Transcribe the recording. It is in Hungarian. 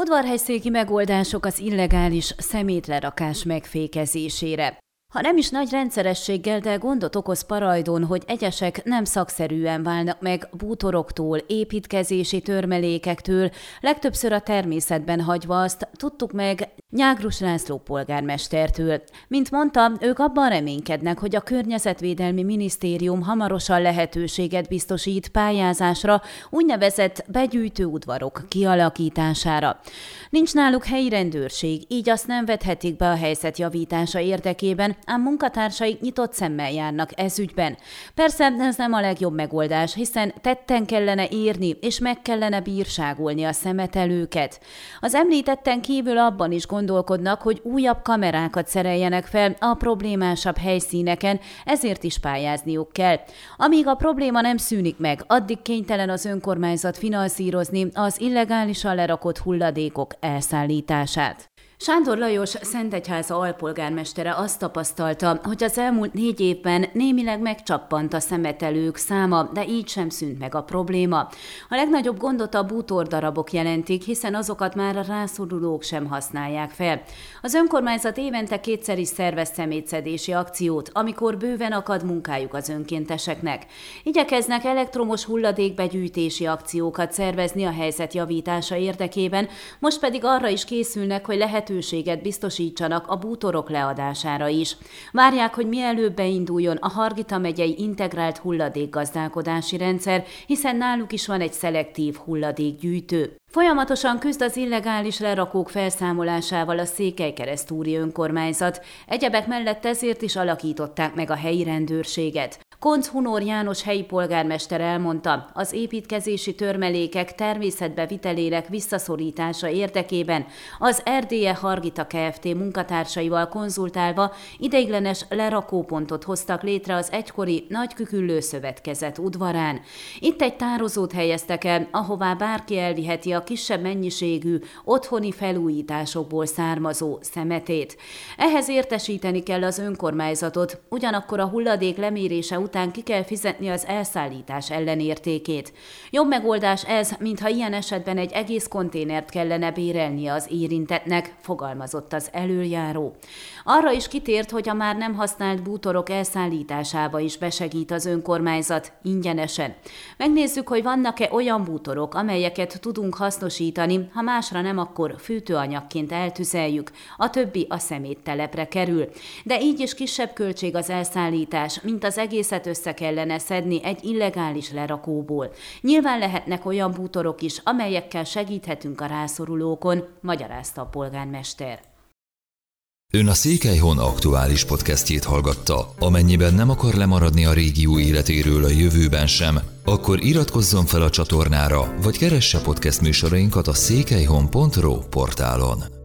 Udvarhelyszéki megoldások az illegális szemétlerakás megfékezésére. Ha nem is nagy rendszerességgel, de gondot okoz Parajdon, hogy egyesek nem szakszerűen válnak meg bútoroktól, építkezési törmelékektől, legtöbbször a természetben hagyva azt, tudtuk meg Nyágrus László polgármestertől. Mint mondta, ők abban reménykednek, hogy a Környezetvédelmi Minisztérium hamarosan lehetőséget biztosít pályázásra úgynevezett begyűjtő udvarok kialakítására. Nincs náluk helyi rendőrség, így azt nem vethetik be a helyzet javítása érdekében, ám munkatársaik nyitott szemmel járnak ez ügyben. Persze ez nem a legjobb megoldás, hiszen tetten kellene írni, és meg kellene bírságolni a szemetelőket. Az említetten kívül abban is gondolkodnak, hogy újabb kamerákat szereljenek fel a problémásabb helyszíneken, ezért is pályázniuk kell. Amíg a probléma nem szűnik meg, addig kénytelen az önkormányzat finanszírozni az illegálisan lerakott hulladékok elszállítását. Sándor Lajos Szentegyháza alpolgármestere azt tapasztalta, hogy az elmúlt négy évben némileg megcsappant a szemetelők száma, de így sem szűnt meg a probléma. A legnagyobb gondot a bútordarabok jelentik, hiszen azokat már a rászorulók sem használják fel. Az önkormányzat évente kétszer is szervez szemétszedési akciót, amikor bőven akad munkájuk az önkénteseknek. Igyekeznek elektromos hulladékbegyűjtési akciókat szervezni a helyzet javítása érdekében, most pedig arra is készülnek, hogy lehet lehetőséget biztosítsanak a bútorok leadására is. Várják, hogy mielőbb beinduljon a Hargita megyei integrált hulladékgazdálkodási rendszer, hiszen náluk is van egy szelektív hulladékgyűjtő. Folyamatosan küzd az illegális lerakók felszámolásával a Székelykeresztúri önkormányzat, egyebek mellett ezért is alakították meg a helyi rendőrséget. Konc Hunor János helyi polgármester elmondta, az építkezési törmelékek természetbe vitelének visszaszorítása érdekében az Erdélye Hargita Kft. munkatársaival konzultálva ideiglenes lerakópontot hoztak létre az egykori Nagyküküllő Szövetkezet udvarán. Itt egy tározót helyeztek el, ahová bárki elviheti a kisebb mennyiségű otthoni felújításokból származó szemetét. Ehhez értesíteni kell az önkormányzatot, ugyanakkor a hulladék lemérése után ki kell fizetni az elszállítás ellenértékét. Jobb megoldás ez, mintha ilyen esetben egy egész konténert kellene bérelni az érintetnek, fogalmazott az előjáró. Arra is kitért, hogy a már nem használt bútorok elszállításába is besegít az önkormányzat ingyenesen. Megnézzük, hogy vannak-e olyan bútorok, amelyeket tudunk hasznosítani, ha másra nem, akkor fűtőanyagként eltüzeljük, a többi a szeméttelepre kerül. De így is kisebb költség az elszállítás, mint az egészet egészet össze kellene szedni egy illegális lerakóból. Nyilván lehetnek olyan bútorok is, amelyekkel segíthetünk a rászorulókon, magyarázta a polgármester. Ön a Székelyhon aktuális podcastjét hallgatta. Amennyiben nem akar lemaradni a régió életéről a jövőben sem, akkor iratkozzon fel a csatornára, vagy keresse podcast műsorainkat a székelyhon.pro portálon.